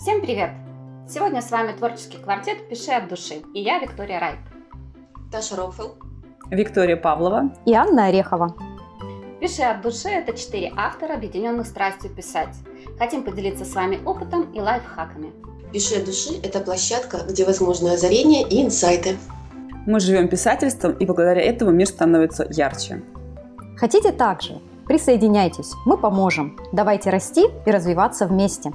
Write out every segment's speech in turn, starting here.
Всем привет! Сегодня с вами творческий квартет «Пиши от души» и я, Виктория Райт. Таша Ропфел. Виктория Павлова. И Анна Орехова. «Пиши от души» – это четыре автора, объединенных страстью писать. Хотим поделиться с вами опытом и лайфхаками. «Пиши от души» – это площадка, где возможны озарения и инсайты. Мы живем писательством, и благодаря этому мир становится ярче. Хотите так же? Присоединяйтесь, мы поможем. Давайте расти и развиваться вместе.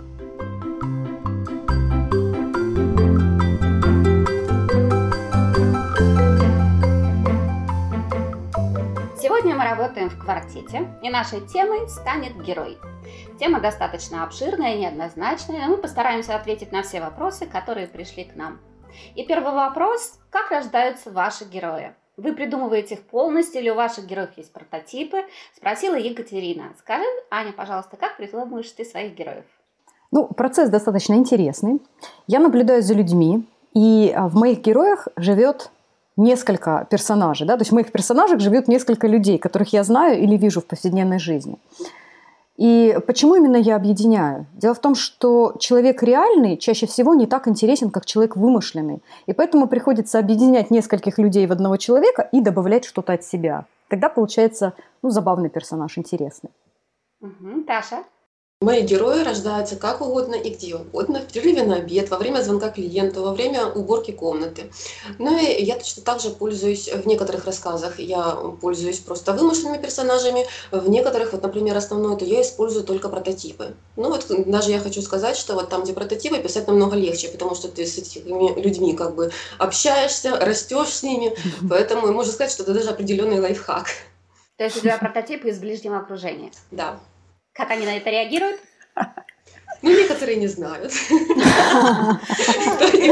Работаем в квартете, и нашей темой станет герой. Тема достаточно обширная и неоднозначная, но мы постараемся ответить на все вопросы, которые пришли к нам. И первый вопрос – как рождаются ваши герои? Вы придумываете их полностью или у ваших героев есть прототипы? Спросила Екатерина. Скажи, Аня, пожалуйста, как придумываешь ты своих героев? Ну, процесс достаточно интересный. Я наблюдаю за людьми, и а, в моих героях живет несколько персонажей, да, то есть в моих персонажах живет несколько людей, которых я знаю или вижу в повседневной жизни. И почему именно я объединяю? Дело в том, что человек реальный чаще всего не так интересен, как человек вымышленный. И поэтому приходится объединять нескольких людей в одного человека и добавлять что-то от себя. Тогда получается ну, забавный персонаж, интересный. Угу. Таша? Мои герои рождаются как угодно и где угодно, в перерыве на обед, во время звонка клиенту, во время уборки комнаты. Ну и я точно так же пользуюсь в некоторых рассказах, я пользуюсь просто вымышленными персонажами, в некоторых, вот, например, основное, то я использую только прототипы. Ну вот даже я хочу сказать, что вот там, где прототипы, писать намного легче, потому что ты с этими людьми как бы общаешься, растешь с ними, поэтому можно сказать, что это даже определенный лайфхак. То есть у тебя прототипы из ближнего окружения? Да. Как они на это реагируют? Ну, некоторые не знают.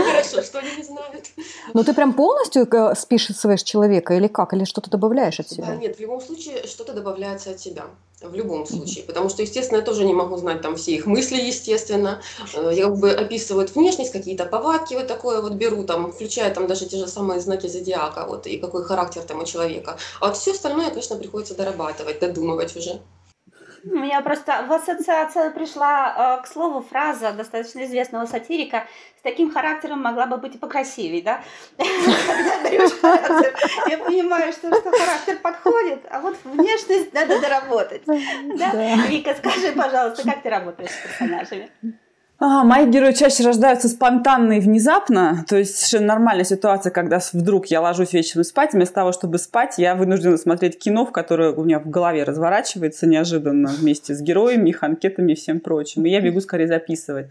Хорошо, что они не знают. Но ты прям полностью э, списываешь человека или как? Или что-то добавляешь от себя? Да, нет, в любом случае что-то добавляется от тебя. В любом случае. Потому что, естественно, я тоже не могу знать там все их мысли, естественно. Э, я как бы описываю внешность, какие-то повадки вот такое вот беру, там, включая там даже те же самые знаки зодиака, вот, и какой характер там у человека. А вот все остальное, конечно, приходится дорабатывать, додумывать уже. У меня просто в ассоциацию пришла, э, к слову, фраза достаточно известного сатирика «С таким характером могла бы быть и покрасивей», да? Я понимаю, что, что характер подходит, а вот внешность надо доработать. Да? Вика, скажи, пожалуйста, как ты работаешь с персонажами? А, мои герои чаще рождаются спонтанно и внезапно. То есть совершенно нормальная ситуация, когда вдруг я ложусь вечером спать, вместо того, чтобы спать, я вынуждена смотреть кино, в которое у меня в голове разворачивается неожиданно вместе с героями, их анкетами и всем прочим. И я бегу скорее записывать.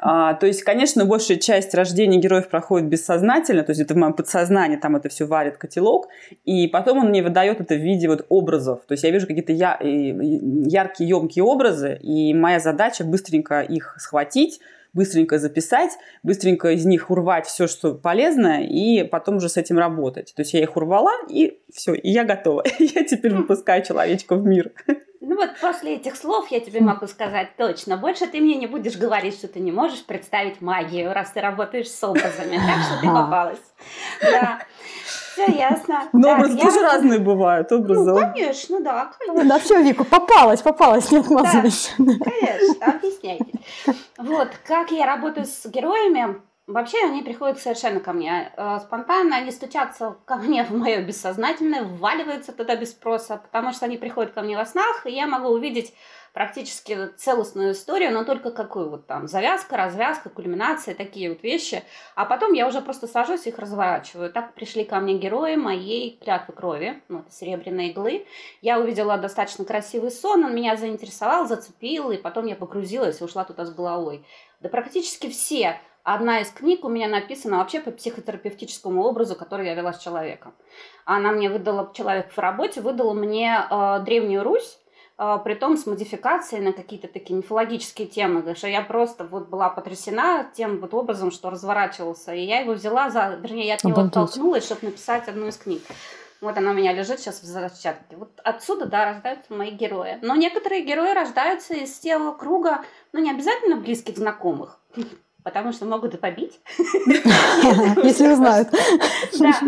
А, то есть, конечно, большая часть рождения героев проходит бессознательно, то есть это в моем подсознании, там это все варит котелок, и потом он мне выдает это в виде вот образов. То есть я вижу какие-то я, яркие, емкие образы, и моя задача быстренько их схватить, быстренько записать, быстренько из них урвать все, что полезное, и потом уже с этим работать. То есть я их урвала, и все, и я готова. Я теперь выпускаю человечка в мир. Ну вот после этих слов я тебе могу сказать точно. Больше ты мне не будешь говорить, что ты не можешь представить магию, раз ты работаешь с образами. Так что ты попалась. Да. Все ясно. Но так, образы я... тоже разные бывают. Образы. Ну, конечно, да. Конечно. Да, все, Вику, попалась, попалась, не отмазывайся. Да, конечно, объясняйте. Вот, как я работаю с героями, Вообще они приходят совершенно ко мне э, спонтанно, они стучатся ко мне в мое бессознательное, вваливаются туда без спроса, потому что они приходят ко мне во снах, и я могу увидеть практически целостную историю, но только какую вот там завязка, развязка, кульминация, такие вот вещи. А потом я уже просто сажусь их разворачиваю. Так пришли ко мне герои моей клятвы крови, ну, это серебряные иглы. Я увидела достаточно красивый сон, он меня заинтересовал, зацепил, и потом я погрузилась и ушла туда с головой. Да практически все Одна из книг у меня написана вообще по психотерапевтическому образу, который я вела с человеком. Она мне выдала, человек в работе выдала мне э, Древнюю Русь, э, при том с модификацией на какие-то такие мифологические темы, что я просто вот была потрясена тем вот образом, что разворачивался, и я его взяла, за, вернее, я от него Обалдеть. оттолкнулась, чтобы написать одну из книг. Вот она у меня лежит сейчас в зачатке. Вот отсюда, да, рождаются мои герои. Но некоторые герои рождаются из того круга, ну, не обязательно близких знакомых. Потому что могут и побить. Если узнают. Да.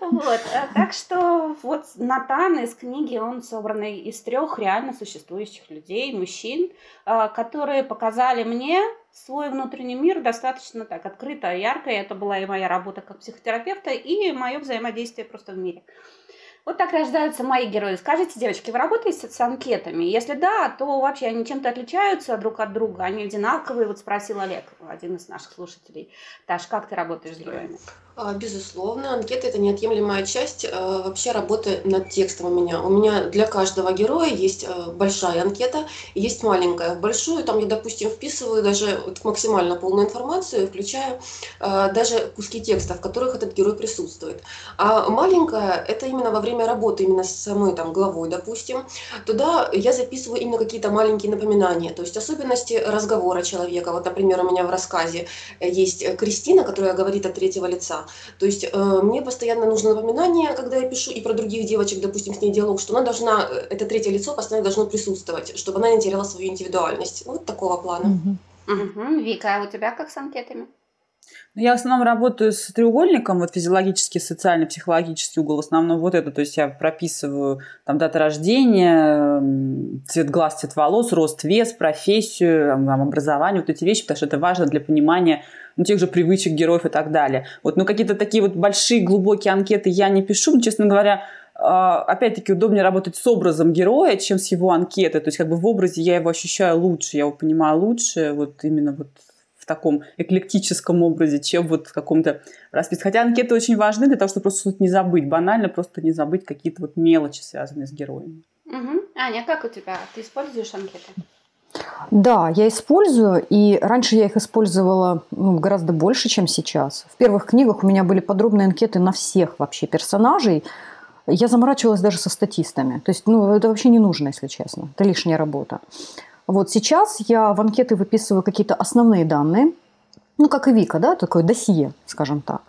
Вот. А так что вот Натан из книги, он собранный из трех реально существующих людей, мужчин, а, которые показали мне свой внутренний мир достаточно так открыто, ярко. Это была и моя работа как психотерапевта, и мое взаимодействие просто в мире. Вот так рождаются мои герои. Скажите, девочки, вы работаете с анкетами? Если да, то вообще они чем-то отличаются друг от друга? Они одинаковые? Вот спросил Олег, один из наших слушателей. Таш, как ты работаешь с героями? А, безусловно, анкета – это неотъемлемая часть э, вообще работы над текстом у меня. У меня для каждого героя есть э, большая анкета есть маленькая. В большую там я, допустим, вписываю даже вот максимально полную информацию, включая э, даже куски текста, в которых этот герой присутствует. А маленькая – это именно во время работы, именно с самой там главой, допустим. Туда я записываю именно какие-то маленькие напоминания, то есть особенности разговора человека. Вот, например, у меня в рассказе есть Кристина, которая говорит от третьего лица. То есть э, мне постоянно нужно напоминание, когда я пишу, и про других девочек, допустим, с ней диалог, что она должна, э, это третье лицо постоянно должно присутствовать, чтобы она не теряла свою индивидуальность. Вот такого плана. Угу. Угу. Вика, а у тебя как с анкетами? Ну, я в основном работаю с треугольником, вот физиологический, социальный, психологический угол, в основном вот это, то есть я прописываю там дата рождения, цвет глаз, цвет волос, рост, вес, профессию, там, образование, вот эти вещи, потому что это важно для понимания ну, тех же привычек героев и так далее. Вот, ну, какие-то такие вот большие, глубокие анкеты я не пишу, но, честно говоря, а, опять-таки удобнее работать с образом героя, чем с его анкетой. То есть как бы в образе я его ощущаю лучше, я его понимаю лучше, вот именно вот в таком эклектическом образе, чем вот в каком-то расписке. Хотя анкеты очень важны для того, чтобы просто не забыть, банально просто не забыть какие-то вот мелочи, связанные с героями. Угу. Аня, как у тебя? Ты используешь анкеты? Да, я использую, и раньше я их использовала ну, гораздо больше, чем сейчас. В первых книгах у меня были подробные анкеты на всех вообще персонажей. Я заморачивалась даже со статистами. То есть, ну, это вообще не нужно, если честно. Это лишняя работа. Вот сейчас я в анкеты выписываю какие-то основные данные, ну, как и Вика, да, такое досье, скажем так.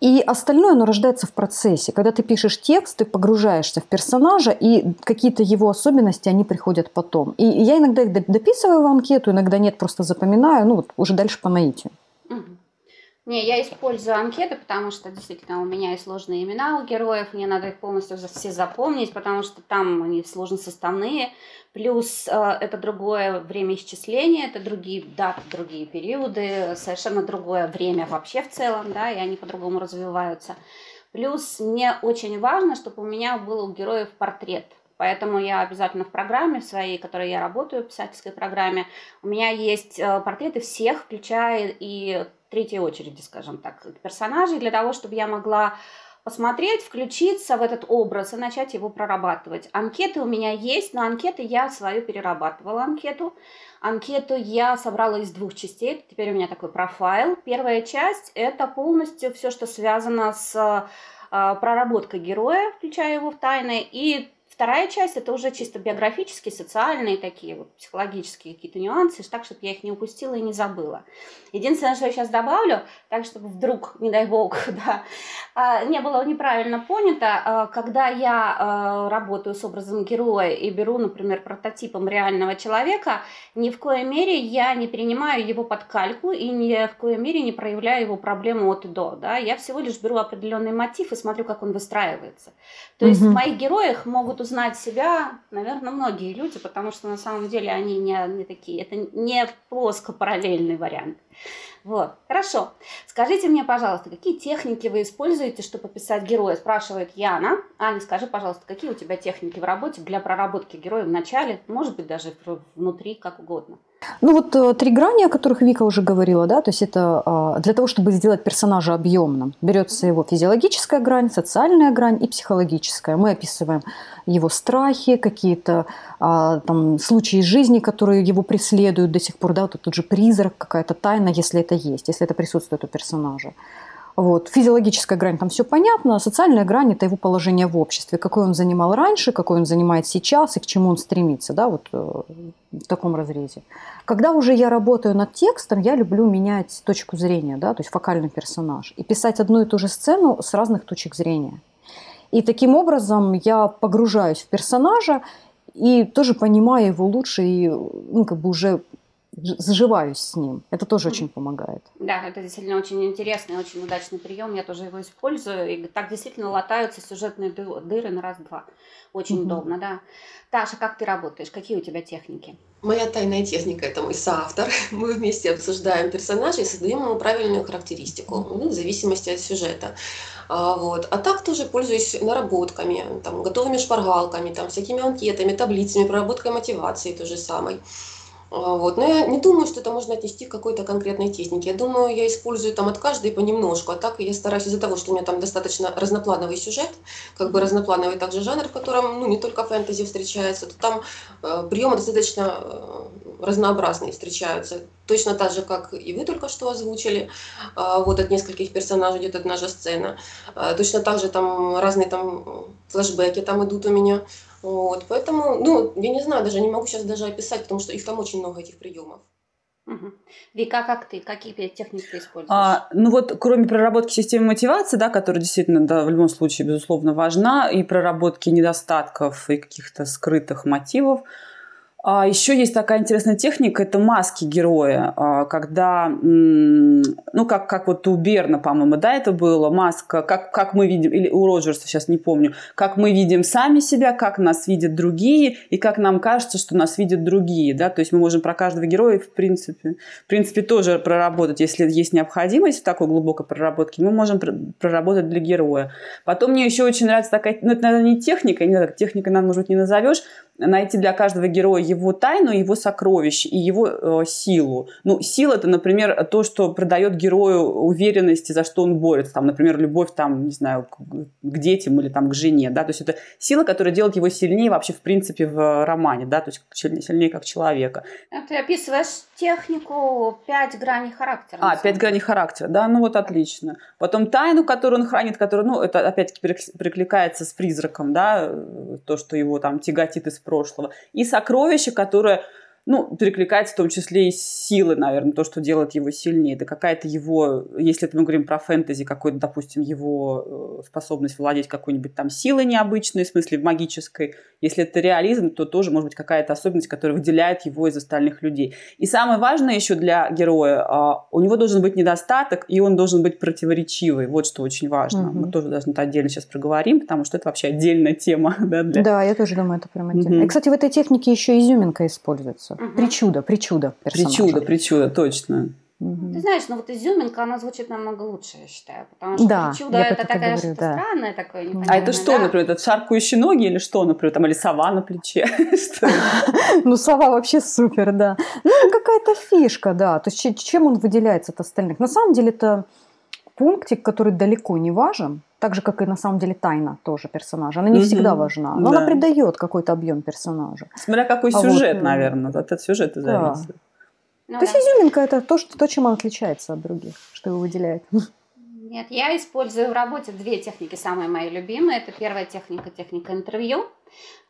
И остальное, оно рождается в процессе. Когда ты пишешь текст, ты погружаешься в персонажа, и какие-то его особенности, они приходят потом. И я иногда их дописываю в анкету, иногда нет, просто запоминаю, ну, вот уже дальше по наитию. Угу. Не, я использую анкеты, потому что действительно у меня есть сложные имена у героев, мне надо их полностью все запомнить, потому что там они сложно составные, плюс э, это другое время исчисления, это другие даты, другие периоды, совершенно другое время вообще в целом, да, и они по-другому развиваются. Плюс мне очень важно, чтобы у меня был у героев портрет, Поэтому я обязательно в программе своей, в которой я работаю, в писательской программе, у меня есть э, портреты всех, включая и третьей очереди, скажем так, персонажей, для того, чтобы я могла посмотреть, включиться в этот образ и начать его прорабатывать. Анкеты у меня есть, но анкеты я свою перерабатывала анкету. Анкету я собрала из двух частей. Теперь у меня такой профайл. Первая часть – это полностью все, что связано с э, проработкой героя, включая его в тайны, и Вторая часть это уже чисто биографические, социальные такие вот психологические какие-то нюансы, так, чтобы я их не упустила и не забыла. Единственное, что я сейчас добавлю, так, чтобы вдруг, не дай бог, да, а, не было неправильно понято, а, когда я а, работаю с образом героя и беру, например, прототипом реального человека, ни в коей мере я не принимаю его под кальку и ни в коей мере не проявляю его проблему от и до. Да? Я всего лишь беру определенный мотив и смотрю, как он выстраивается. То есть в моих героях могут узнать себя, наверное, многие люди, потому что на самом деле они не, не такие, это не плоско параллельный вариант. Вот, хорошо. Скажите мне, пожалуйста, какие техники вы используете, чтобы писать героя? Спрашивает Яна. Аня, скажи, пожалуйста, какие у тебя техники в работе для проработки героя в начале, может быть, даже внутри, как угодно? Ну вот э, три грани, о которых Вика уже говорила, да, то есть это а, для того, чтобы сделать персонажа объемным, берется его физиологическая грань, социальная грань и психологическая. Мы описываем его страхи, какие-то а, там случаи из жизни, которые его преследуют до сих пор, да, вот тут же призрак, какая-то тайна, если это есть, если это присутствует у персонажа. Вот. Физиологическая грань, там все понятно. Социальная грань – это его положение в обществе. Какой он занимал раньше, какой он занимает сейчас и к чему он стремится. Да, вот э, в таком разрезе. Когда уже я работаю над текстом, я люблю менять точку зрения, да, то есть фокальный персонаж. И писать одну и ту же сцену с разных точек зрения. И таким образом я погружаюсь в персонажа и тоже понимаю его лучше и ну, как бы уже заживаюсь с ним. Это тоже очень помогает. Да, это действительно очень интересный, очень удачный прием. Я тоже его использую. И так действительно латаются сюжетные дыры на раз-два. Очень угу. удобно, да. Таша, как ты работаешь? Какие у тебя техники? Моя тайная техника – это мой соавтор. Мы вместе обсуждаем персонажа и создаем ему правильную характеристику, ну, в зависимости от сюжета. А, вот. а так тоже пользуюсь наработками, там, готовыми шпаргалками, там, всякими анкетами, таблицами, проработкой мотивации то же самое. А, вот. Но я не думаю, что это можно отнести к какой-то конкретной технике. Я думаю, я использую там от каждой понемножку. А так я стараюсь из-за того, что у меня там достаточно разноплановый сюжет, как бы разноплановый также жанр, в котором ну, не только фэнтези встречается, то там э, приемы достаточно э, разнообразные встречаются. Точно так же, как и вы только что озвучили. Э, вот от нескольких персонажей идет одна же сцена. Э, точно так же там разные там флешбеки там идут у меня. Вот, поэтому, ну, я не знаю, даже не могу сейчас даже описать, потому что их там очень много, этих приемов. Угу. Вика, как ты? Какие техники ты используешь? А, ну вот, кроме проработки системы мотивации, да, которая действительно, да, в любом случае, безусловно, важна, и проработки недостатков и каких-то скрытых мотивов, а еще есть такая интересная техника, это маски героя, а, когда, ну, как, как вот у Берна, по-моему, да, это было, маска, как, как мы видим, или у Роджерса, сейчас не помню, как мы видим сами себя, как нас видят другие, и как нам кажется, что нас видят другие, да, то есть мы можем про каждого героя, в принципе, в принципе, тоже проработать, если есть необходимость в такой глубокой проработке, мы можем проработать для героя. Потом мне еще очень нравится такая, ну, это, наверное, не техника, не знаю, техника, нам, может не назовешь, найти для каждого героя его тайну, его сокровище и его э, силу. Ну, сила это, например, то, что придает герою уверенности, за что он борется. Там, например, любовь, там, не знаю, к, к детям или там к жене, да, то есть это сила, которая делает его сильнее вообще, в принципе, в романе, да, то есть сильнее как человека. А ты описываешь технику пять граней характера. А, пять граней характера, да, ну вот отлично. Потом тайну, которую он хранит, которая, ну, это опять-таки прикликается с призраком, да, то, что его там тяготит из прошлого. И сокровище, которое ну, перекликается в том числе и силы, наверное, то, что делает его сильнее. Это какая-то его, если это мы говорим про фэнтези, какой-то, допустим, его э, способность владеть какой-нибудь там силой необычной, в смысле магической. Если это реализм, то тоже может быть какая-то особенность, которая выделяет его из остальных людей. И самое важное еще для героя, а, у него должен быть недостаток, и он должен быть противоречивый. Вот что очень важно. Угу. Мы тоже должны это отдельно сейчас проговорим, потому что это вообще отдельная тема. Да, для... да я тоже думаю, это прям отдельно. Угу. И, кстати, в этой технике еще изюминка используется. Угу. Причуда, причуда персонажа. Причуда, причуда, точно. Угу. Ты знаешь, ну вот изюминка, она звучит намного лучше, я считаю. Потому что да, причуда это такая говорю, что-то да. странное такое, А это что, да? например, это шаркающие ноги или что, например, там, или сова на плече? Ну, сова вообще супер, да. Ну, какая-то фишка, да. То есть чем он выделяется от остальных? На самом деле это пунктик, который далеко не важен, так же, как и на самом деле тайна тоже персонажа. Она не всегда важна, но она придает какой-то объем персонажа. Смотря какой а сюжет, вот, наверное, от этого сюжета зависит. Ну, То есть изюминка это то, что, то, чем он отличается от других, что его выделяет. Нет, я использую в работе две техники, самые мои любимые. Это первая техника, техника интервью.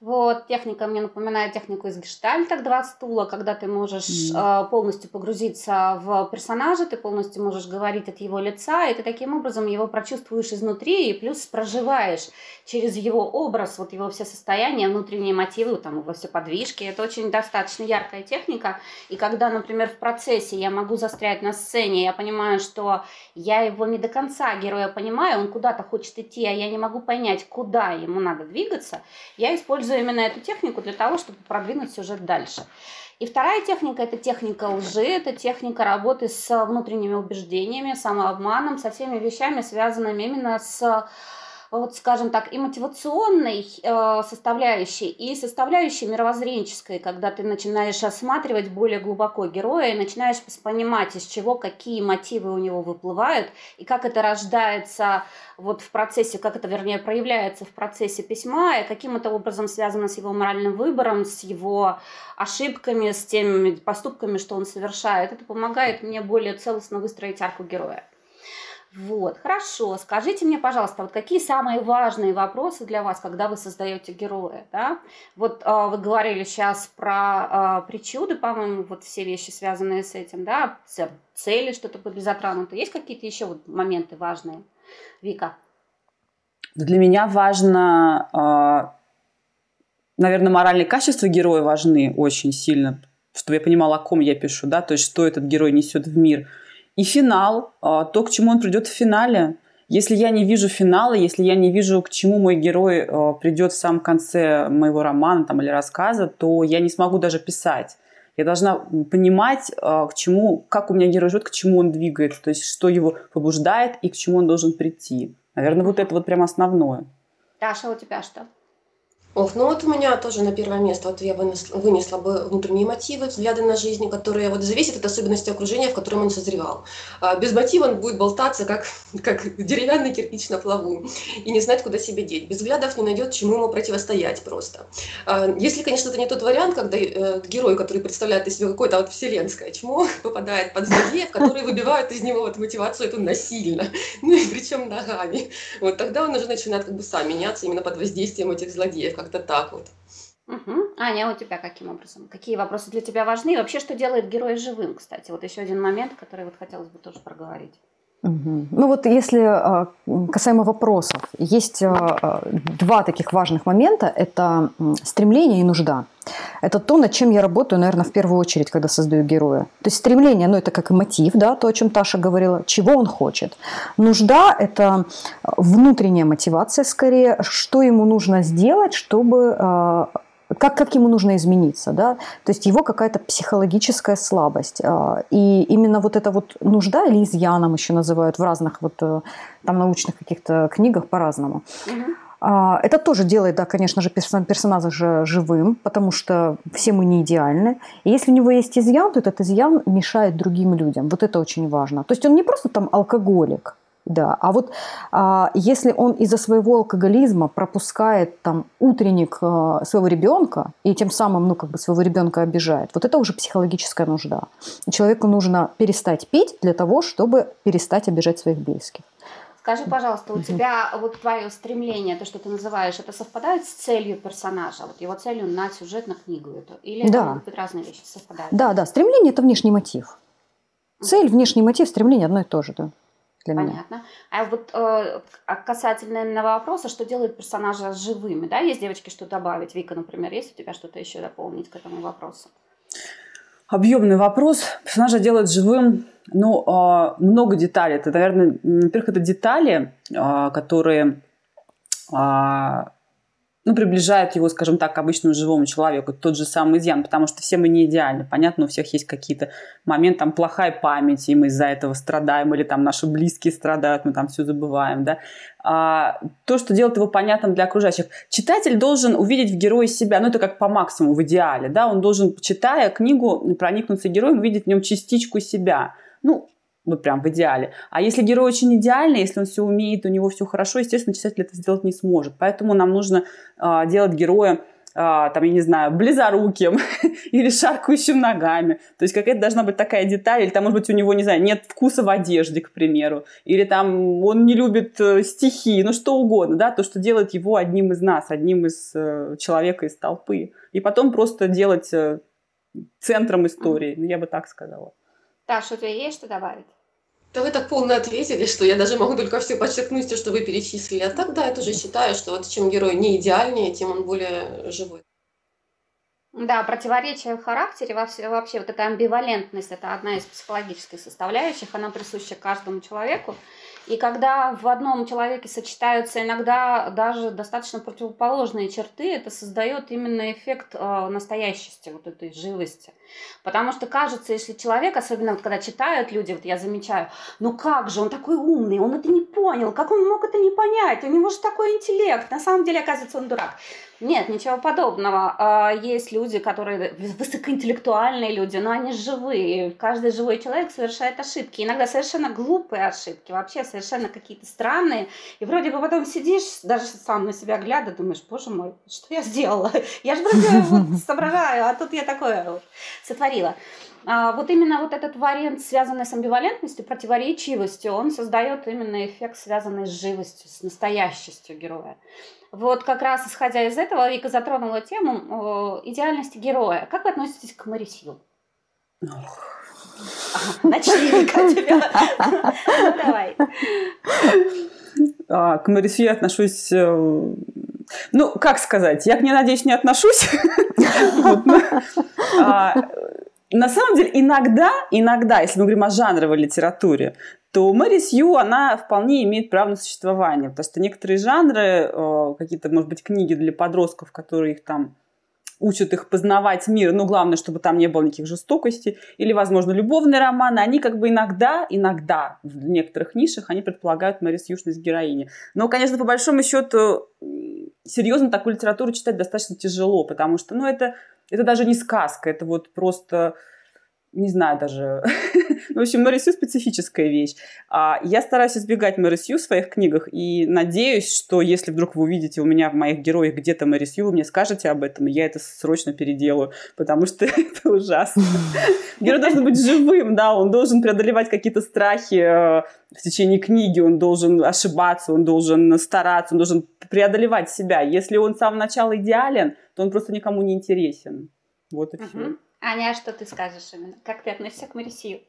Вот, техника мне напоминает технику из гештальта два стула, когда ты можешь mm. э, полностью погрузиться в персонажа, ты полностью можешь говорить от его лица, и ты таким образом его прочувствуешь изнутри, и плюс проживаешь через его образ, вот его все состояния, внутренние мотивы, там его все подвижки. Это очень достаточно яркая техника. И когда, например, в процессе я могу застрять на сцене, я понимаю, что я его не до конца героя понимаю, он куда-то хочет идти, а я не могу понять, куда ему надо двигаться, я использую использую именно эту технику для того, чтобы продвинуть сюжет дальше. И вторая техника – это техника лжи, это техника работы с внутренними убеждениями, самообманом, со всеми вещами, связанными именно с вот, скажем так, и мотивационной э, составляющей, и составляющей мировоззренческой, когда ты начинаешь осматривать более глубоко героя и начинаешь понимать, из чего какие мотивы у него выплывают, и как это рождается вот в процессе, как это, вернее, проявляется в процессе письма, и каким это образом связано с его моральным выбором, с его ошибками, с теми поступками, что он совершает. Это помогает мне более целостно выстроить арку героя. Вот, хорошо. Скажите мне, пожалуйста, вот какие самые важные вопросы для вас, когда вы создаете героя, да? Вот э, вы говорили сейчас про э, причуды, по-моему, вот все вещи, связанные с этим, да? Цели, что-то были затронуты. Есть какие-то еще вот моменты важные? Вика? Для меня важно, э, наверное, моральные качества героя важны очень сильно, чтобы я понимала, о ком я пишу, да, то есть что этот герой несет в мир. И финал, а, то, к чему он придет в финале. Если я не вижу финала, если я не вижу, к чему мой герой а, придет в самом конце моего романа там, или рассказа, то я не смогу даже писать. Я должна понимать, а, к чему, как у меня герой живет, к чему он двигается, то есть что его побуждает и к чему он должен прийти. Наверное, вот это вот прям основное. Даша, у тебя что? Ох, ну вот у меня тоже на первое место, вот я вынесла, вынесла бы внутренние мотивы, взгляды на жизнь, которые вот зависят от особенностей окружения, в котором он созревал. А без мотива он будет болтаться, как, как деревянный кирпич на плаву, и не знать, куда себя деть. Без взглядов не найдет, чему ему противостоять просто. А, если, конечно, это не тот вариант, когда э, герой, который представляет из себя какое-то вот вселенское чмо, попадает под злодеев, которые выбивают из него вот мотивацию эту насильно, ну и причем ногами. Вот тогда он уже начинает как бы сам меняться именно под воздействием этих злодеев, как как-то так вот. Угу. Аня, а у тебя каким образом? Какие вопросы для тебя важны? И вообще, что делает героя живым, кстати? Вот еще один момент, который вот хотелось бы тоже проговорить. Угу. Ну вот если а, касаемо вопросов, есть а, два таких важных момента. Это стремление и нужда. Это то, над чем я работаю, наверное, в первую очередь, когда создаю героя. То есть стремление, ну это как и мотив, да, то, о чем Таша говорила, чего он хочет. Нужда – это внутренняя мотивация скорее, что ему нужно сделать, чтобы а, как, как ему нужно измениться, да, то есть его какая-то психологическая слабость. А, и именно вот эта вот нужда или изъяном еще называют в разных вот э, там научных каких-то книгах по-разному. Угу. Это тоже делает, да, конечно же, персонажа же живым, потому что все мы не идеальны. И если у него есть изъян, то этот изъян мешает другим людям. Вот это очень важно. То есть он не просто там алкоголик, да. А вот а, если он из-за своего алкоголизма пропускает там утренник а, своего ребенка и тем самым, ну, как бы своего ребенка обижает, вот это уже психологическая нужда. И человеку нужно перестать пить для того, чтобы перестать обижать своих близких. Скажи, пожалуйста, у тебя вот твое стремление, то, что ты называешь, это совпадает с целью персонажа, вот его целью на сюжет, на книгу эту? Или да. это могут быть разные вещи совпадают? Да, да, стремление – это внешний мотив. Цель, внешний мотив, стремление одно и то же, да для Понятно. меня. А вот э, а касательно именно вопроса, что делает персонажа живыми, да, есть девочки, что добавить? Вика, например, есть у тебя что-то еще дополнить к этому вопросу? Объемный вопрос. Персонажа делает живым, ну, э, много деталей. Это, наверное, во-первых, это детали, э, которые э, ну, приближает его, скажем так, к обычному живому человеку. Тот же самый изъян, потому что все мы не идеальны. Понятно, у всех есть какие-то моменты, там, плохая память, и мы из-за этого страдаем, или там наши близкие страдают, мы там все забываем, да. А, то, что делает его понятным для окружающих. Читатель должен увидеть в герое себя, ну, это как по максимуму, в идеале, да, он должен, читая книгу, проникнуться героем, увидеть в нем частичку себя. Ну, ну, прям в идеале. А если герой очень идеальный, если он все умеет, у него все хорошо, естественно, читатель это сделать не сможет. Поэтому нам нужно э, делать героя Uh, там, я не знаю, близоруким или шаркающим ногами. То есть какая-то должна быть такая деталь, или там, может быть, у него, не знаю, нет вкуса в одежде, к примеру, или там он не любит э, стихи, ну что угодно, да, то, что делает его одним из нас, одним из э, человека из толпы. И потом просто делать э, центром истории, ну, я бы так сказала. Таша, у тебя есть что добавить? Да вы так полно ответили, что я даже могу только все подчеркнуть, что вы перечислили. А так, да, я тоже считаю, что вот чем герой не идеальнее, тем он более живой. Да, противоречие в характере, вообще, вообще вот эта амбивалентность, это одна из психологических составляющих, она присуща каждому человеку. И когда в одном человеке сочетаются иногда даже достаточно противоположные черты, это создает именно эффект э, настоящести, вот этой живости. Потому что кажется, если человек, особенно вот когда читают люди, вот я замечаю, ну как же, он такой умный, он это не понял, как он мог это не понять, у него же такой интеллект, на самом деле, оказывается, он дурак. Нет, ничего подобного. А, есть люди, которые высокоинтеллектуальные люди, но они живые. Каждый живой человек совершает ошибки. Иногда совершенно глупые ошибки, вообще совершенно какие-то странные. И вроде бы потом сидишь, даже сам на себя глядя, думаешь, боже мой, что я сделала? Я же вроде вот соображаю, а тут я такое вот сотворила. А, вот именно вот этот вариант, связанный с амбивалентностью, противоречивостью, он создает именно эффект, связанный с живостью, с настоящестью героя. Вот как раз исходя из этого, Вика затронула тему идеальности героя. Как вы относитесь к Марисью? Начни, Вика, тебя. Ну, давай. А, к Марисью я отношусь... Э, ну, как сказать, я к ней, надеюсь, не отношусь. А, на самом деле, иногда, иногда, если мы говорим о жанровой литературе, то Мэри Сью, она вполне имеет право на существование, потому что некоторые жанры, э, какие-то, может быть, книги для подростков, которые их там учат их познавать мир, ну, главное, чтобы там не было никаких жестокостей, или, возможно, любовные романы, они как бы иногда, иногда в некоторых нишах, они предполагают Мэри Сьюшность героини. Но, конечно, по большому счету, серьезно такую литературу читать достаточно тяжело, потому что, ну, это, это даже не сказка, это вот просто не знаю даже. в общем, Мэри Сью специфическая вещь. А я стараюсь избегать Мэри Сью в своих книгах и надеюсь, что если вдруг вы увидите у меня в моих героях где-то Мэри Сью, вы мне скажете об этом, и я это срочно переделаю, потому что это ужасно. Герой должен быть живым, да, он должен преодолевать какие-то страхи э, в течение книги, он должен ошибаться, он должен стараться, он должен преодолевать себя. Если он с самого начала идеален, то он просто никому не интересен. Вот и все. Аня, а что ты скажешь именно? Как ты относишься к Марисию?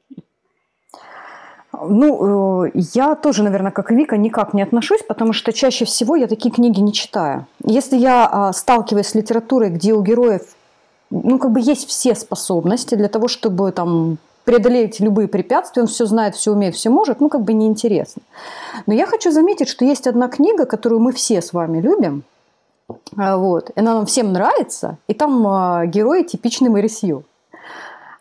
Ну, э, я тоже, наверное, как и Вика, никак не отношусь, потому что чаще всего я такие книги не читаю. Если я а, сталкиваюсь с литературой, где у героев, ну, как бы есть все способности для того, чтобы там преодолеть любые препятствия, он все знает, все умеет, все может, ну, как бы неинтересно. Но я хочу заметить, что есть одна книга, которую мы все с вами любим, вот. И она нам всем нравится. И там э, герои типичный Мэри Сью.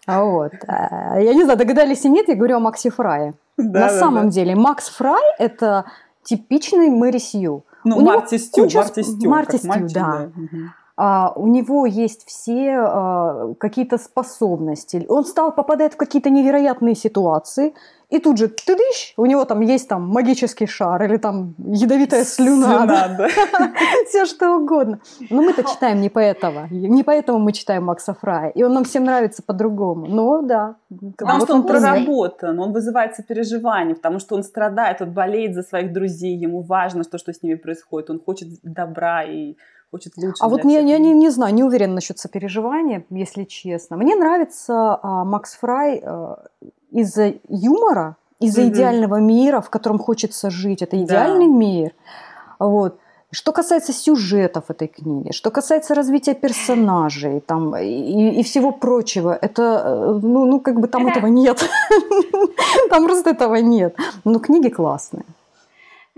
А вот. А, я не знаю, догадались или нет, я говорю о Максе Фрае. Да, На да, самом да. деле, Макс Фрай – это типичный Мэри Сью. Ну, у Марти Стю, куча... Марти Стю, Марти Стю, да. да. А, у него есть все а, какие-то способности. Он стал попадать в какие-то невероятные ситуации, и тут же ты дыщ, у него там есть там магический шар или там ядовитая слюна. слюна да. Все что угодно. Но мы-то читаем не поэтому. Не поэтому мы читаем Макса Фрая. И он нам всем нравится по-другому. Но да. Потому что он проработан, он вызывает сопереживание, потому что он страдает, он болеет за своих друзей, ему важно то, что с ними происходит, он хочет добра и хочет лучше. А вот я, я не, не знаю, не уверена насчет сопереживания, если честно. Мне нравится а, Макс Фрай а, из-за юмора, из-за mm идеального мира, в котором хочется жить. Это идеальный да. мир. Вот. Что касается сюжетов этой книги, что касается развития персонажей там, и, и всего прочего, это, э, ну, ну как бы там этого нет. Там просто этого нет. Но книги классные.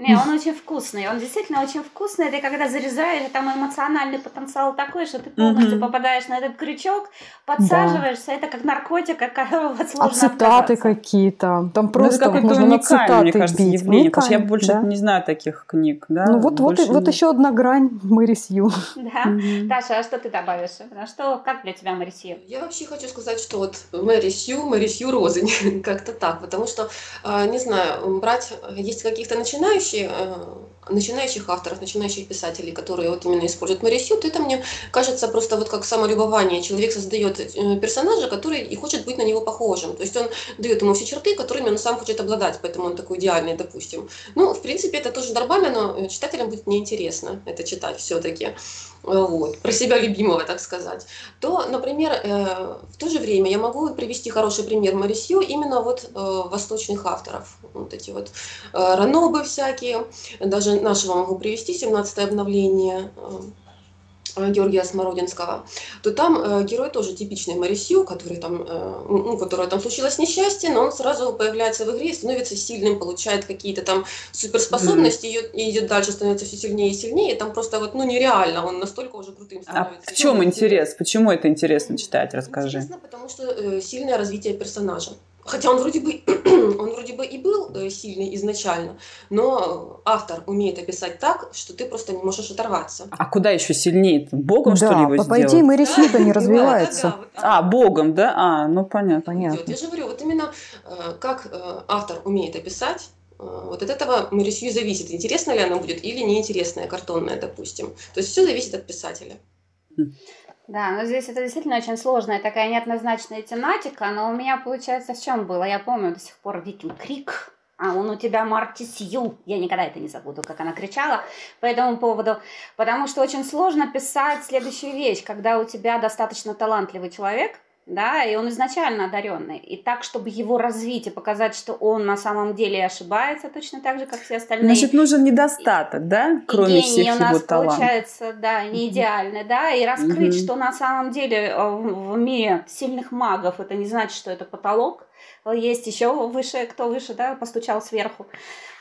Не, он очень вкусный, он действительно очень вкусный. Ты когда зарезаешь, там эмоциональный потенциал такой, что ты полностью mm-hmm. попадаешь на этот крючок, подсаживаешься, да. это как наркотик, как вот сложно А цитаты какие-то, там просто ну, можно на цитаты мне кажется, бить. явление, потому что я больше да? не знаю таких книг. Да? Ну вот, вот, вот еще одна грань Мэри Сью. Да. Mm-hmm. Даша, а что ты добавишь? А что, как для тебя Мэри Сью? Я вообще хочу сказать, что вот Мэри Сью, Мэри Сью Розань, как-то так, потому что, а, не знаю, брать, есть каких-то начинающих начинающие, э, начинающих авторов, начинающих писателей, которые вот именно используют Марисют, это мне кажется просто вот как самолюбование. Человек создает э, персонажа, который и хочет быть на него похожим. То есть он дает ему все черты, которыми он сам хочет обладать, поэтому он такой идеальный, допустим. Ну, в принципе, это тоже нормально, но читателям будет неинтересно это читать все-таки вот, про себя любимого, так сказать, то, например, э, в то же время я могу привести хороший пример Марисью именно вот э, восточных авторов. Вот эти вот э, ранобы всякие, даже нашего могу привести, 17 обновление, Э, Георгия Смородинского, то там э, герой тоже типичный Марисью, который там, э, ну, которого там случилось несчастье, но он сразу появляется в игре, становится сильным, получает какие-то там суперспособности, mm-hmm. и идет дальше, становится все сильнее и сильнее, и там просто вот, ну, нереально, он настолько уже крутым а становится. А в чем интерес? Почему это интересно читать? Расскажи. Интересно, потому что э, сильное развитие персонажа. Хотя он вроде бы, он вроде бы и был э, сильный изначально, но автор умеет описать так, что ты просто не можешь оторваться. А куда еще сильнее? Богом, да, что ли, его по, по идее, Мэри Сьюта не развивается. А, богом, да? А, ну понятно. понятно. Я же говорю, вот именно э, как э, автор умеет описать, вот от этого Мэри Сью зависит, интересно ли она будет или неинтересная, картонная, допустим. То есть все зависит от писателя. Да, но здесь это действительно очень сложная такая неоднозначная тематика, но у меня получается в чем было? Я помню до сих пор Викинг Крик, а он у тебя Марти Сью. Я никогда это не забуду, как она кричала по этому поводу. Потому что очень сложно писать следующую вещь, когда у тебя достаточно талантливый человек, да, и он изначально одаренный. И так, чтобы его развить и показать, что он на самом деле ошибается точно так же, как все остальные. Значит, нужен недостаток, да, кроме и всех у нас его талантов. получается, да, не идеальный, да, и раскрыть, что на самом деле э, в мире сильных магов это не значит, что это потолок, есть еще выше, кто выше, да, постучал сверху.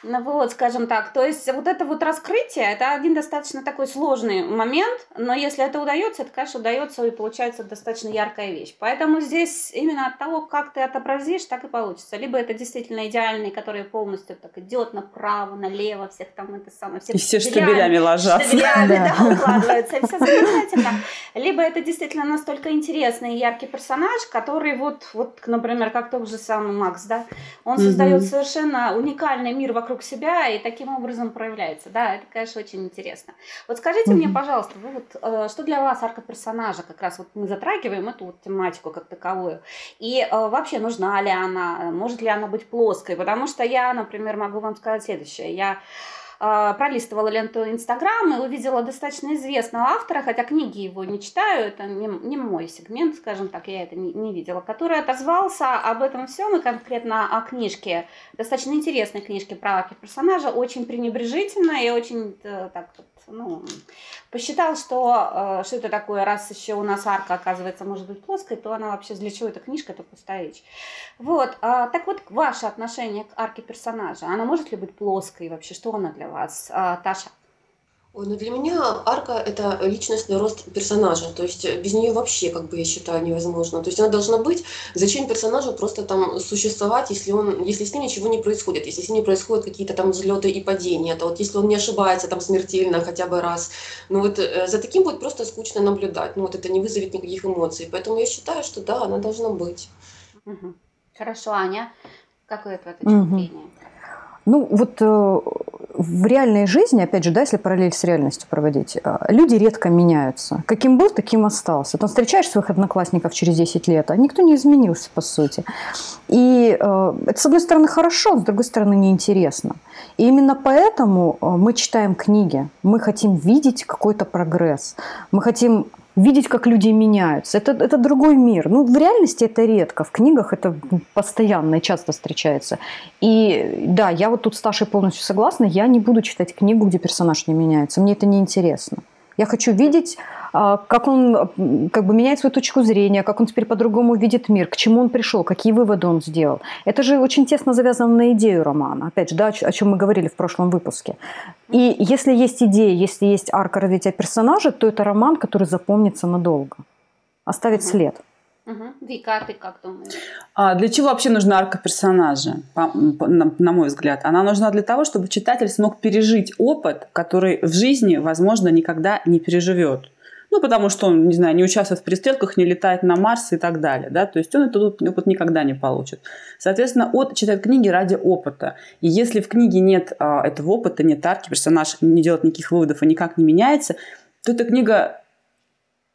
Ну вот, скажем так. То есть вот это вот раскрытие, это один достаточно такой сложный момент, но если это удается, это, конечно, удается и получается достаточно яркая вещь. Поэтому здесь именно от того, как ты отобразишь, так и получится. Либо это действительно идеальный, который полностью так идет направо, налево, всех там это самое, все, и все штабелями ложатся. Штабелями, да, да укладываются, и все замечательно. Либо это действительно настолько интересный и яркий персонаж, который вот, вот, например, как тот же самый Макс, да, он создает совершенно уникальный мир вокруг себя и таким образом проявляется. Да, это, конечно, очень интересно. Вот скажите mm-hmm. мне, пожалуйста, вы вот, э, что для вас арка персонажа? Как раз вот мы затрагиваем эту вот тематику как таковую. И э, вообще нужна ли она? Может ли она быть плоской? Потому что я, например, могу вам сказать следующее. Я пролистывала ленту Инстаграм и увидела достаточно известного автора, хотя книги его не читаю, это не, не мой сегмент, скажем так, я это не, не видела, который отозвался об этом всем и конкретно о книжке, достаточно интересной книжке про персонажа, очень пренебрежительно и очень э, так вот ну, посчитал, что, э, что это такое, раз еще у нас арка, оказывается, может быть плоской, то она вообще для чего эта книжка, это пустая вещь. Вот, а, так вот, ваше отношение к арке персонажа, она может ли быть плоской вообще, что она для вас, а, Таша? Ой, ну для меня арка – это личностный рост персонажа, то есть без нее вообще, как бы я считаю, невозможно. То есть она должна быть, зачем персонажу просто там существовать, если, он, если с ним ничего не происходит, если с ним не происходят какие-то там взлеты и падения, то вот если он не ошибается там смертельно хотя бы раз, ну вот э, за таким будет просто скучно наблюдать, ну вот это не вызовет никаких эмоций. Поэтому я считаю, что да, она должна быть. Угу. Хорошо, Аня, какое твое точка угу. зрения? Ну, вот э, в реальной жизни, опять же, да, если параллель с реальностью проводить, э, люди редко меняются. Каким был, таким остался. Ты встречаешь своих одноклассников через 10 лет, а никто не изменился, по сути. И э, это, с одной стороны, хорошо, с другой стороны, неинтересно. И именно поэтому э, мы читаем книги. Мы хотим видеть какой-то прогресс. Мы хотим видеть, как люди меняются. Это, это другой мир. Ну, в реальности это редко. В книгах это постоянно и часто встречается. И да, я вот тут с Ташей полностью согласна. Я не буду читать книгу, где персонаж не меняется. Мне это не интересно. Я хочу видеть, а, как он как бы меняет свою точку зрения, как он теперь по-другому видит мир, к чему он пришел, какие выводы он сделал. Это же очень тесно завязано на идею романа. Опять же, да, о чем мы говорили в прошлом выпуске. И если есть идея, если есть арка развития персонажа, то это роман, который запомнится надолго, оставит след. Угу. Вика, а ты как думаешь? А для чего вообще нужна арка персонажа, по, по, на, на мой взгляд? Она нужна для того, чтобы читатель смог пережить опыт, который в жизни, возможно, никогда не переживет. Ну, потому что он, не знаю, не участвует в перестрелках, не летает на Марс и так далее, да, то есть он этот опыт никогда не получит. Соответственно, от читает книги ради опыта. И если в книге нет а, этого опыта, нет арки, персонаж не делает никаких выводов и никак не меняется, то эта книга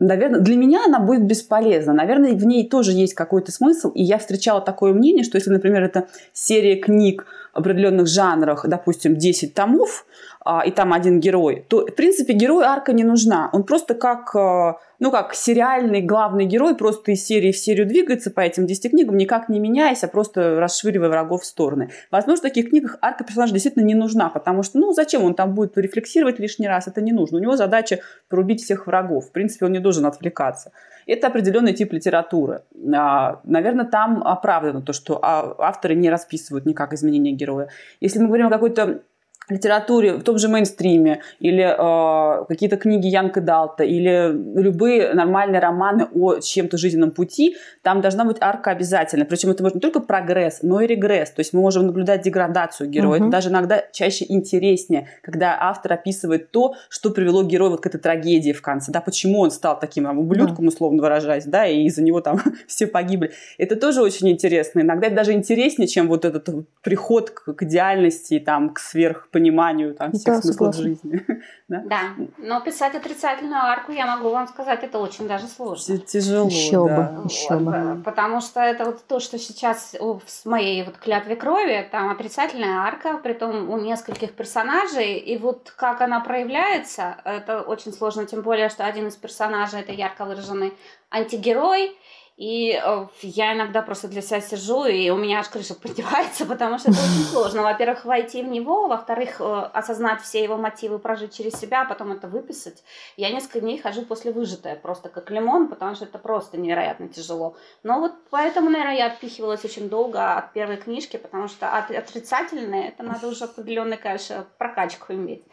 наверное, для меня она будет бесполезна. Наверное, в ней тоже есть какой-то смысл. И я встречала такое мнение, что если, например, это серия книг определенных жанрах, допустим, 10 томов, а, и там один герой, то, в принципе, герой арка не нужна. Он просто как, а, ну, как сериальный главный герой, просто из серии в серию двигается по этим 10 книгам, никак не меняясь, а просто расшвыривая врагов в стороны. Возможно, в таких книгах арка персонажа действительно не нужна, потому что, ну, зачем он там будет рефлексировать лишний раз, это не нужно. У него задача порубить всех врагов. В принципе, он не должен отвлекаться. Это определенный тип литературы. А, наверное, там оправдано то, что авторы не расписывают никак изменения героя. Если мы говорим о какой-то литературе, в том же мейнстриме, или э, какие-то книги Янка Далта, или любые нормальные романы о чем-то жизненном пути, там должна быть арка обязательно. Причем это может не только прогресс, но и регресс. То есть мы можем наблюдать деградацию героя. Угу. Это даже иногда чаще интереснее, когда автор описывает то, что привело героя вот к этой трагедии в конце. Да, почему он стал таким там, ублюдком, да. условно выражаясь, да, и из-за него там все погибли. Это тоже очень интересно. Иногда это даже интереснее, чем вот этот приход к, к идеальности, там, к сверх пониманию там, всех да, смыслов жизни. да? да, но писать отрицательную арку, я могу вам сказать, это очень даже сложно. Тяжело, еще да. Бы, еще вот, бы. Потому что это вот то, что сейчас в моей вот клятве крови, там отрицательная арка, при том у нескольких персонажей, и вот как она проявляется, это очень сложно, тем более, что один из персонажей это ярко выраженный антигерой, И э, я иногда просто для себя сижу, и у меня аж крыша подевается, потому что это очень сложно. Во-первых, войти в него, во-вторых, э, осознать все его мотивы, прожить через себя, а потом это выписать. Я несколько дней хожу после выжатая, просто как лимон, потому что это просто невероятно тяжело. Но вот поэтому, наверное, я отпихивалась очень долго от первой книжки, потому что от отрицательное, это надо уже определенный, конечно, прокачку иметь.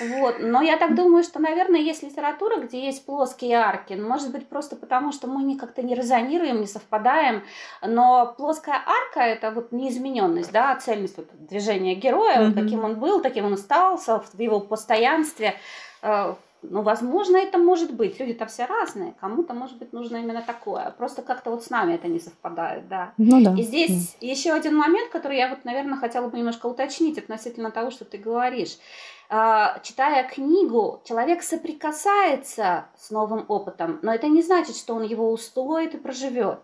Вот. Но я так думаю, что, наверное, есть литература, где есть плоские арки. Может быть, просто потому, что мы не как-то не разобрались резонируем, не совпадаем, но плоская арка – это вот неизмененность, да, цельность вот, движения героя, mm-hmm. каким он был, таким он остался, в его постоянстве. Э, ну, возможно, это может быть. Люди-то все разные. Кому-то, может быть, нужно именно такое. Просто как-то вот с нами это не совпадает, да. Ну, да. И здесь да. еще один момент, который я вот, наверное, хотела бы немножко уточнить относительно того, что ты говоришь. А, читая книгу, человек соприкасается с новым опытом, но это не значит, что он его устоит и проживет.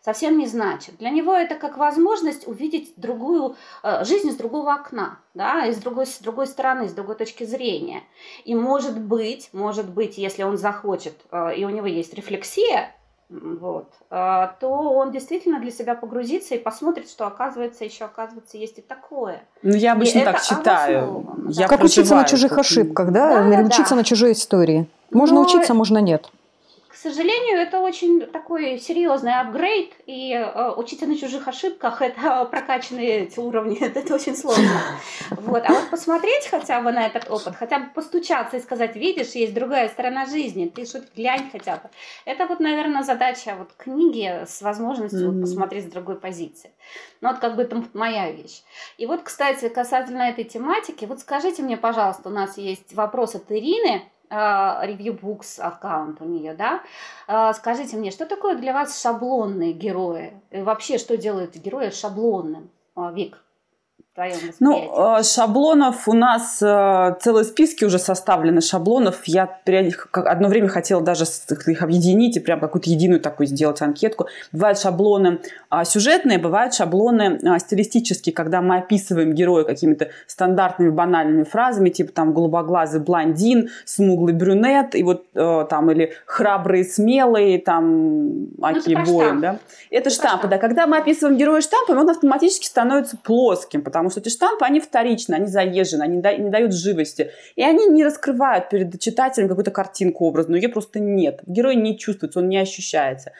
Совсем не значит. Для него это как возможность увидеть другую э, жизнь с другого окна, да, и с другой, с другой стороны, с другой точки зрения. И может быть, может быть, если он захочет, э, и у него есть рефлексия, вот, а, то он действительно для себя погрузится и посмотрит, что оказывается, еще оказывается, есть и такое. Ну, я обычно и так считаю. Я как учиться на чужих ошибках, да? да Или учиться да. на чужой истории. Можно Но... учиться, можно нет сожалению, это очень такой серьезный апгрейд, и э, учиться на чужих ошибках, это прокачанные эти уровни, это очень сложно. Вот. А вот посмотреть хотя бы на этот опыт, хотя бы постучаться и сказать, видишь, есть другая сторона жизни, ты что-то глянь хотя бы. Это вот, наверное, задача вот книги с возможностью mm-hmm. вот, посмотреть с другой позиции. Ну вот как бы это моя вещь. И вот, кстати, касательно этой тематики, вот скажите мне, пожалуйста, у нас есть вопрос от Ирины, Review Books аккаунт у нее, да. А, скажите мне, что такое для вас шаблонные герои? И вообще, что делает героя шаблонным? А, Вик твоем восприятии? Ну, шаблонов у нас э, целые списки уже составлены шаблонов. Я одно время хотела даже их объединить и прям какую-то единую такую сделать анкетку. Бывают шаблоны а, сюжетные, бывают шаблоны а, стилистические, когда мы описываем героя какими-то стандартными банальными фразами, типа там голубоглазый блондин, смуглый брюнет, и вот э, там или храбрый, смелый, там Аки ну, Боин, да? Это штампы, да. Когда мы описываем героя штампами, он автоматически становится плоским, потому потому что эти штампы, они вторичны, они заезжены, они не дают живости. И они не раскрывают перед читателем какую-то картинку образную, ее просто нет. Герой не чувствуется, он не ощущается.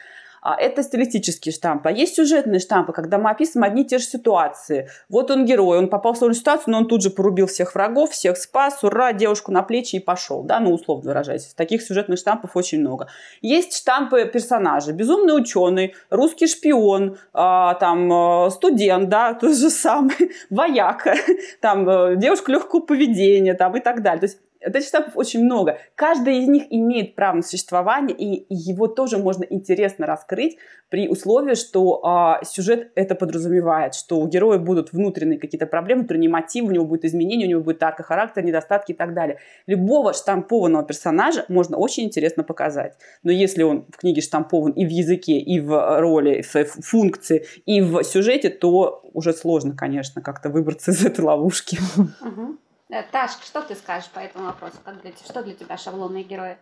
А это стилистические штампы. А есть сюжетные штампы, когда мы описываем одни и те же ситуации. Вот он герой, он попал в сложную ситуацию, но он тут же порубил всех врагов, всех спас, ура, девушку на плечи и пошел. Да, ну, условно выражаясь. Таких сюжетных штампов очень много. Есть штампы персонажей. Безумный ученый, русский шпион, а, там, а, студент, да, тот же самый, вояка, там, э, девушка легкого поведения, там, и так далее. То есть Этих штампов очень много. Каждый из них имеет право на существование, и его тоже можно интересно раскрыть при условии, что а, сюжет это подразумевает, что у героя будут внутренние какие-то проблемы, внутренние мотивы, у него будет изменения, у него будет арка характера, недостатки и так далее. Любого штампованного персонажа можно очень интересно показать. Но если он в книге штампован и в языке, и в роли, в функции, и в сюжете, то уже сложно, конечно, как-то выбраться из этой ловушки. Uh-huh. Э, Таш, что ты скажешь по этому вопросу? Как для, что для тебя шаблонные герои?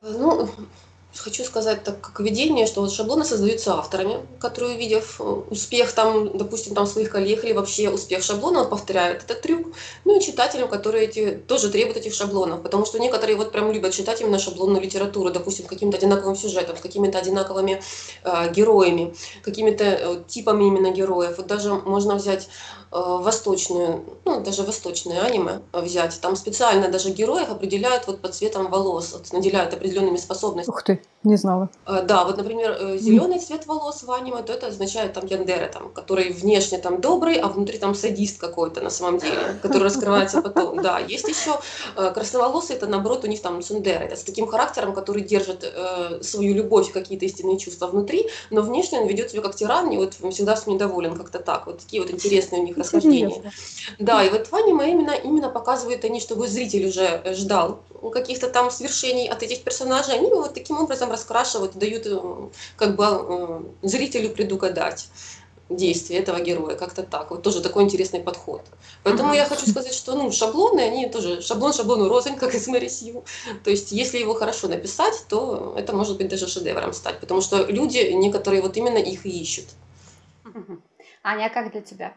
Ну, хочу сказать так как видение, что вот шаблоны создаются авторами, которые, увидев э, успех там, допустим, там своих коллег или вообще успех шаблонов, повторяют этот трюк. Ну и читателям, которые эти, тоже требуют этих шаблонов, потому что некоторые вот прям любят читать именно шаблонную литературу, допустим, каким-то одинаковым сюжетом, с какими-то одинаковыми э, героями, какими-то э, типами именно героев. Вот даже можно взять восточную, ну, даже восточное аниме взять, там специально даже героев определяют вот по цветам волос, вот, наделяют определенными способностями. Ух ты, не знала. Э, да, вот, например, э, зеленый цвет волос в аниме, то это означает там яндеры, там, который внешне там добрый, а внутри там садист какой-то на самом деле, который раскрывается потом. Да, есть еще красноволосые, это наоборот у них там сундеры, это с таким характером, который держит э, свою любовь, какие-то истинные чувства внутри, но внешне он ведет себя как тиран, и вот всегда с недоволен как-то так. Вот такие вот интересные у них расхождения. Да, и вот в аниме именно, именно показывают они, чтобы зритель уже ждал каких-то там свершений от этих персонажей, они вот таким образом раскрашивают, дают э, как бы э, зрителю предугадать действия этого героя, как-то так. Вот тоже такой интересный подход. Поэтому я хочу сказать, что ну, шаблоны, они тоже шаблон шаблону рознь, как из Мэри Сью. То есть если его хорошо написать, то это может быть даже шедевром стать, потому что люди некоторые вот именно их и ищут. Аня, а как для тебя?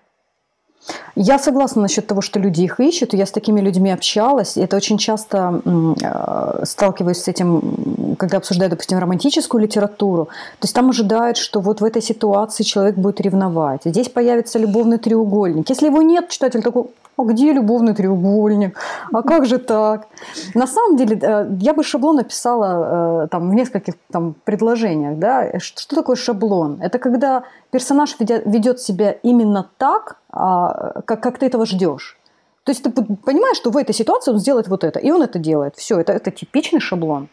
Я согласна насчет того, что люди их ищут. Я с такими людьми общалась. Это очень часто э, сталкиваюсь с этим, когда обсуждаю, допустим, романтическую литературу. То есть там ожидают, что вот в этой ситуации человек будет ревновать. Здесь появится любовный треугольник. Если его нет, читатель такой, а где любовный треугольник? А как же так? На самом деле, э, я бы шаблон написала э, там, в нескольких там, предложениях. Да? Что такое шаблон? Это когда персонаж ведет себя именно так, а, как, как ты этого ждешь. То есть ты понимаешь, что в этой ситуации он сделает вот это, и он это делает. Все, это, это типичный шаблон.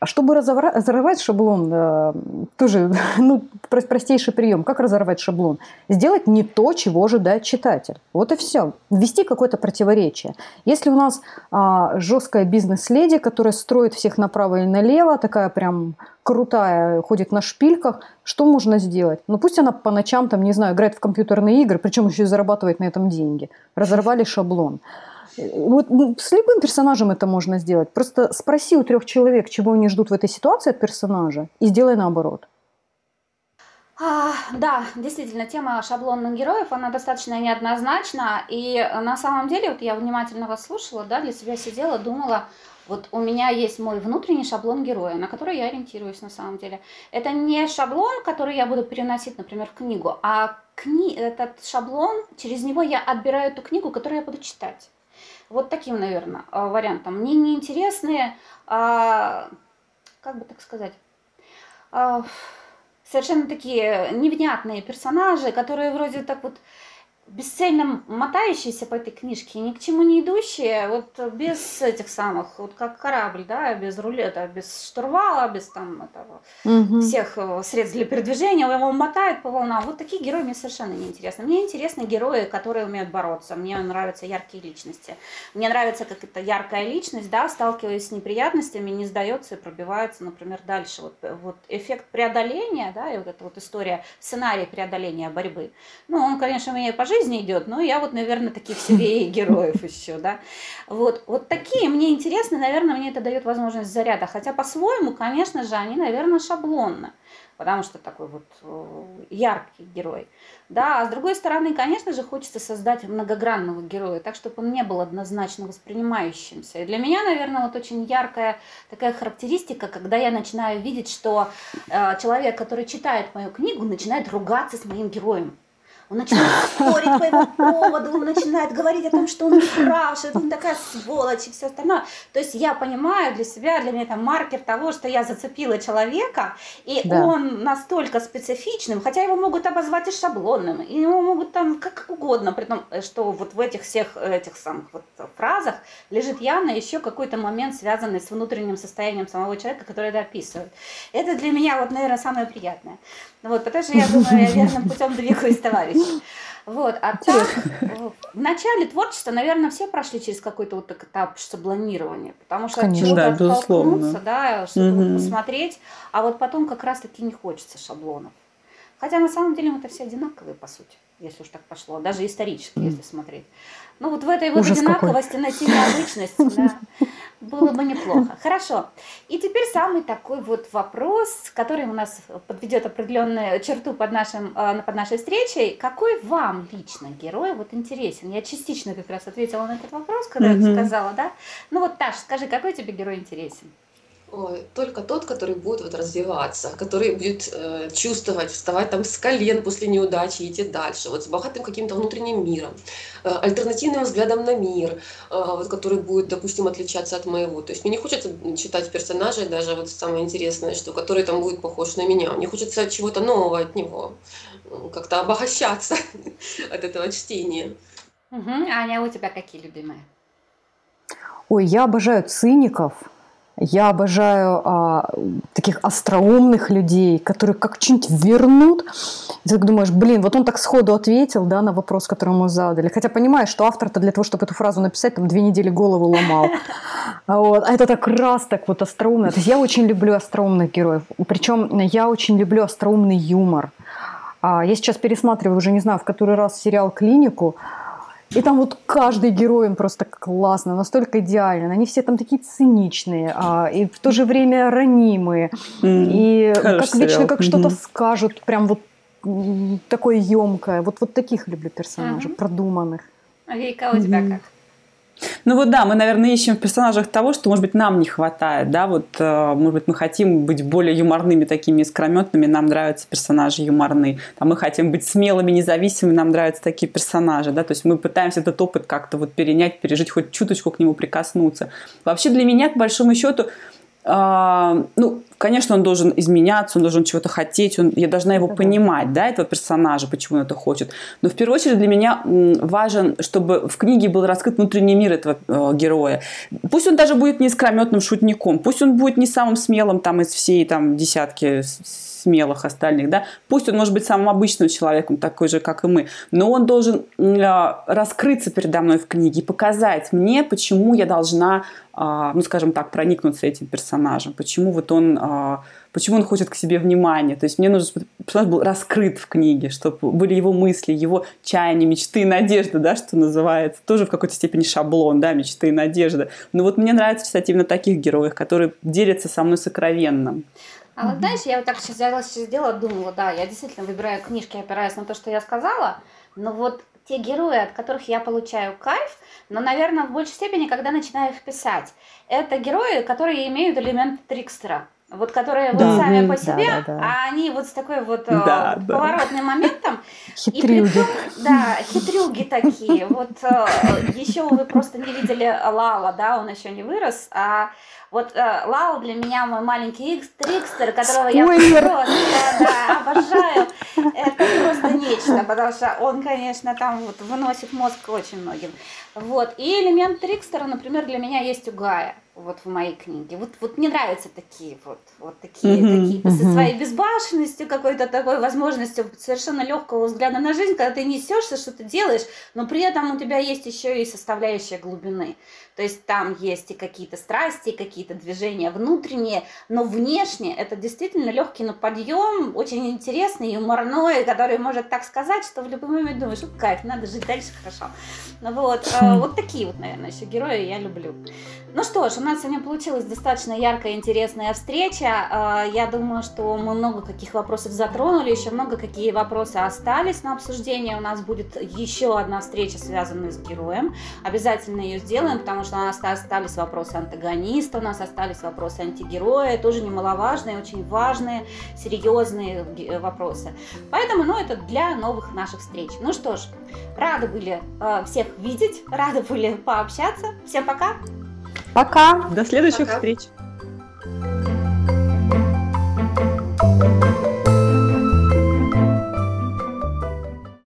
А чтобы разорвать шаблон, э, тоже ну, простейший прием. Как разорвать шаблон? Сделать не то, чего ожидает читатель. Вот и все. Ввести какое-то противоречие. Если у нас а, жесткая бизнес-леди, которая строит всех направо и налево, такая прям крутая, ходит на шпильках, что можно сделать? Ну пусть она по ночам, там, не знаю, играет в компьютерные игры, причем еще и зарабатывает на этом деньги. Разорвали шаблон. Вот ну, с любым персонажем это можно сделать. Просто спроси у трех человек, чего они ждут в этой ситуации от персонажа, и сделай наоборот. А, да, действительно, тема шаблонных героев, она достаточно неоднозначна. И на самом деле, вот я внимательно вас слушала, да, для себя сидела, думала, вот у меня есть мой внутренний шаблон героя, на который я ориентируюсь на самом деле. Это не шаблон, который я буду переносить, например, в книгу, а кни... этот шаблон, через него я отбираю ту книгу, которую я буду читать. Вот таким, наверное, а, вариантом. Мне не интересные, а, как бы так сказать, а, совершенно такие невнятные персонажи, которые вроде так вот бесцельно мотающиеся по этой книжке, ни к чему не идущие, вот без этих самых, вот как корабль, да, без рулета, без штурвала, без там этого, угу. всех э, средств для передвижения, его мотают по волнам. Вот такие герои мне совершенно не интересны. Мне интересны герои, которые умеют бороться. Мне нравятся яркие личности. Мне нравится, как эта яркая личность, да, сталкиваясь с неприятностями, не сдается и пробивается, например, дальше. Вот, вот эффект преодоления, да, и вот эта вот история, сценарий преодоления борьбы. Ну, он, конечно, у меня по жизни жизни идет, но я вот, наверное, таких себе и героев еще, да. Вот, вот такие мне интересны, наверное, мне это дает возможность заряда. Хотя по-своему, конечно же, они, наверное, шаблонно потому что такой вот э, яркий герой. Да, а с другой стороны, конечно же, хочется создать многогранного героя, так, чтобы он не был однозначно воспринимающимся. И для меня, наверное, вот очень яркая такая характеристика, когда я начинаю видеть, что э, человек, который читает мою книгу, начинает ругаться с моим героем. Он начинает спорить по его поводу, он начинает говорить о том, что он не прав, что он такая сволочь и все остальное. То есть я понимаю для себя, для меня это маркер того, что я зацепила человека, и да. он настолько специфичным, хотя его могут обозвать и шаблонным, и его могут там как угодно, при том, что вот в этих всех этих самых вот фразах лежит явно еще какой-то момент, связанный с внутренним состоянием самого человека, который это описывает. Это для меня вот, наверное, самое приятное. Вот, потому что я думаю, я верным путем двигаюсь, товарищи. Вот, а так, в начале творчества, наверное, все прошли через какой-то вот этап шаблонирования, потому что Конечно, да, оттолкнуться, да, чтобы угу. посмотреть, а вот потом как раз-таки не хочется шаблонов. Хотя на самом деле мы это все одинаковые, по сути, если уж так пошло, даже исторически, если смотреть. Ну вот в этой вот Ужас одинаковости какой. найти необычность, да, было бы неплохо. Хорошо. И теперь самый такой вот вопрос, который у нас подведет определенную черту под, нашим, э, под нашей встречей. Какой вам лично герой вот интересен? Я частично как раз ответила на этот вопрос, когда mm-hmm. сказала, да? Ну вот, Таш, скажи, какой тебе герой интересен? Ой, только тот, который будет вот развиваться, который будет э, чувствовать, вставать там с колен после неудачи и идти дальше, вот с богатым каким-то внутренним миром, альтернативным взглядом на мир, э, вот, который будет, допустим, отличаться от моего. То есть мне не хочется читать персонажей, даже вот самое интересное, что который там будет похож на меня. Мне хочется чего-то нового от него, как-то обогащаться от этого чтения. Угу. Аня, у тебя какие любимые? Ой, я обожаю циников, я обожаю а, таких остроумных людей, которые как что-нибудь вернут. И ты думаешь, блин, вот он так сходу ответил да, на вопрос, который ему задали. Хотя понимаешь, что автор-то для того, чтобы эту фразу написать, там две недели голову ломал. Вот. А это так раз, так вот остроумно. То есть я очень люблю остроумных героев. Причем я очень люблю остроумный юмор. А я сейчас пересматриваю уже, не знаю, в который раз сериал «Клинику», и там вот каждый герой, он просто классно, настолько идеален. Они все там такие циничные, а, и в то же время ранимые. Mm, и как сериал. вечно как mm-hmm. что-то скажут, прям вот такое емкое. Вот, вот таких люблю персонажей, mm-hmm. продуманных. А Вика, у тебя mm-hmm. как? Ну вот да, мы, наверное, ищем в персонажах того, что, может быть, нам не хватает, да, вот, э, может быть, мы хотим быть более юморными, такими искрометными, нам нравятся персонажи юморные, а мы хотим быть смелыми, независимыми, нам нравятся такие персонажи, да, то есть мы пытаемся этот опыт как-то вот перенять, пережить, хоть чуточку к нему прикоснуться. Вообще для меня, к большому счету, а, ну, конечно, он должен изменяться, он должен чего-то хотеть, он, я должна его понимать, да. этого персонажа, почему он это хочет. Но в первую очередь для меня важен, чтобы в книге был раскрыт внутренний мир этого э, героя. Пусть он даже будет не искрометным шутником, пусть он будет не самым смелым там из всей там десятки смелых остальных, да, пусть он может быть самым обычным человеком, такой же, как и мы, но он должен э, раскрыться передо мной в книге и показать мне, почему я должна, э, ну, скажем так, проникнуться этим персонажем, почему вот он, э, почему он хочет к себе внимания, то есть мне нужно, чтобы персонаж был раскрыт в книге, чтобы были его мысли, его чаяния, мечты и надежды, да, что называется, тоже в какой-то степени шаблон, да, мечты и надежды, но вот мне нравится читать именно таких героев, которые делятся со мной сокровенным. А вот знаешь, я вот так сейчас взяла, сделала, думала, да, я действительно выбираю книжки, опираясь на то, что я сказала, но вот те герои, от которых я получаю кайф, но, наверное, в большей степени, когда начинаю их писать, это герои, которые имеют элемент трикстера. Вот которые да, вот сами по себе, да, да, да. а они вот с такой вот да, э, поворотным да. моментом. Хитрюги. Притом, да, хитрюги такие. Вот э, еще вы просто не видели Лала, да, он еще не вырос, а вот э, Лау для меня мой маленький Икс, трикстер, которого Спойлер. я просто да, обожаю. Это просто нечто, потому что он, конечно, там вот выносит мозг очень многим. Вот. И элемент трикстера, например, для меня есть у Гая вот в моей книге. Вот, вот мне нравятся такие вот, вот такие, mm-hmm. такие mm-hmm. со своей безбашенностью, какой-то такой возможностью совершенно легкого взгляда на жизнь, когда ты несешься, что ты делаешь, но при этом у тебя есть еще и составляющая глубины. То есть там есть и какие-то страсти, и какие-то движения внутренние, но внешне это действительно легкий на подъем, очень интересный, юморной, который может так сказать, что в любой момент думаешь, ну кайф, надо жить дальше хорошо. Ну вот, э, вот такие вот, наверное, еще герои я люблю. Ну что ж, у нас сегодня получилась достаточно яркая, интересная встреча. А, я думаю, что мы много каких вопросов затронули, еще много какие вопросы остались на обсуждение. У нас будет еще одна встреча, связанная с героем. Обязательно ее сделаем, потому что у нас остались вопросы антагониста, у нас остались вопросы антигероя, тоже немаловажные, очень важные, серьезные вопросы. Поэтому, ну, это для новых наших встреч. Ну что ж, рады были э, всех видеть, рады были пообщаться. Всем пока! Пока. До следующих Пока. встреч.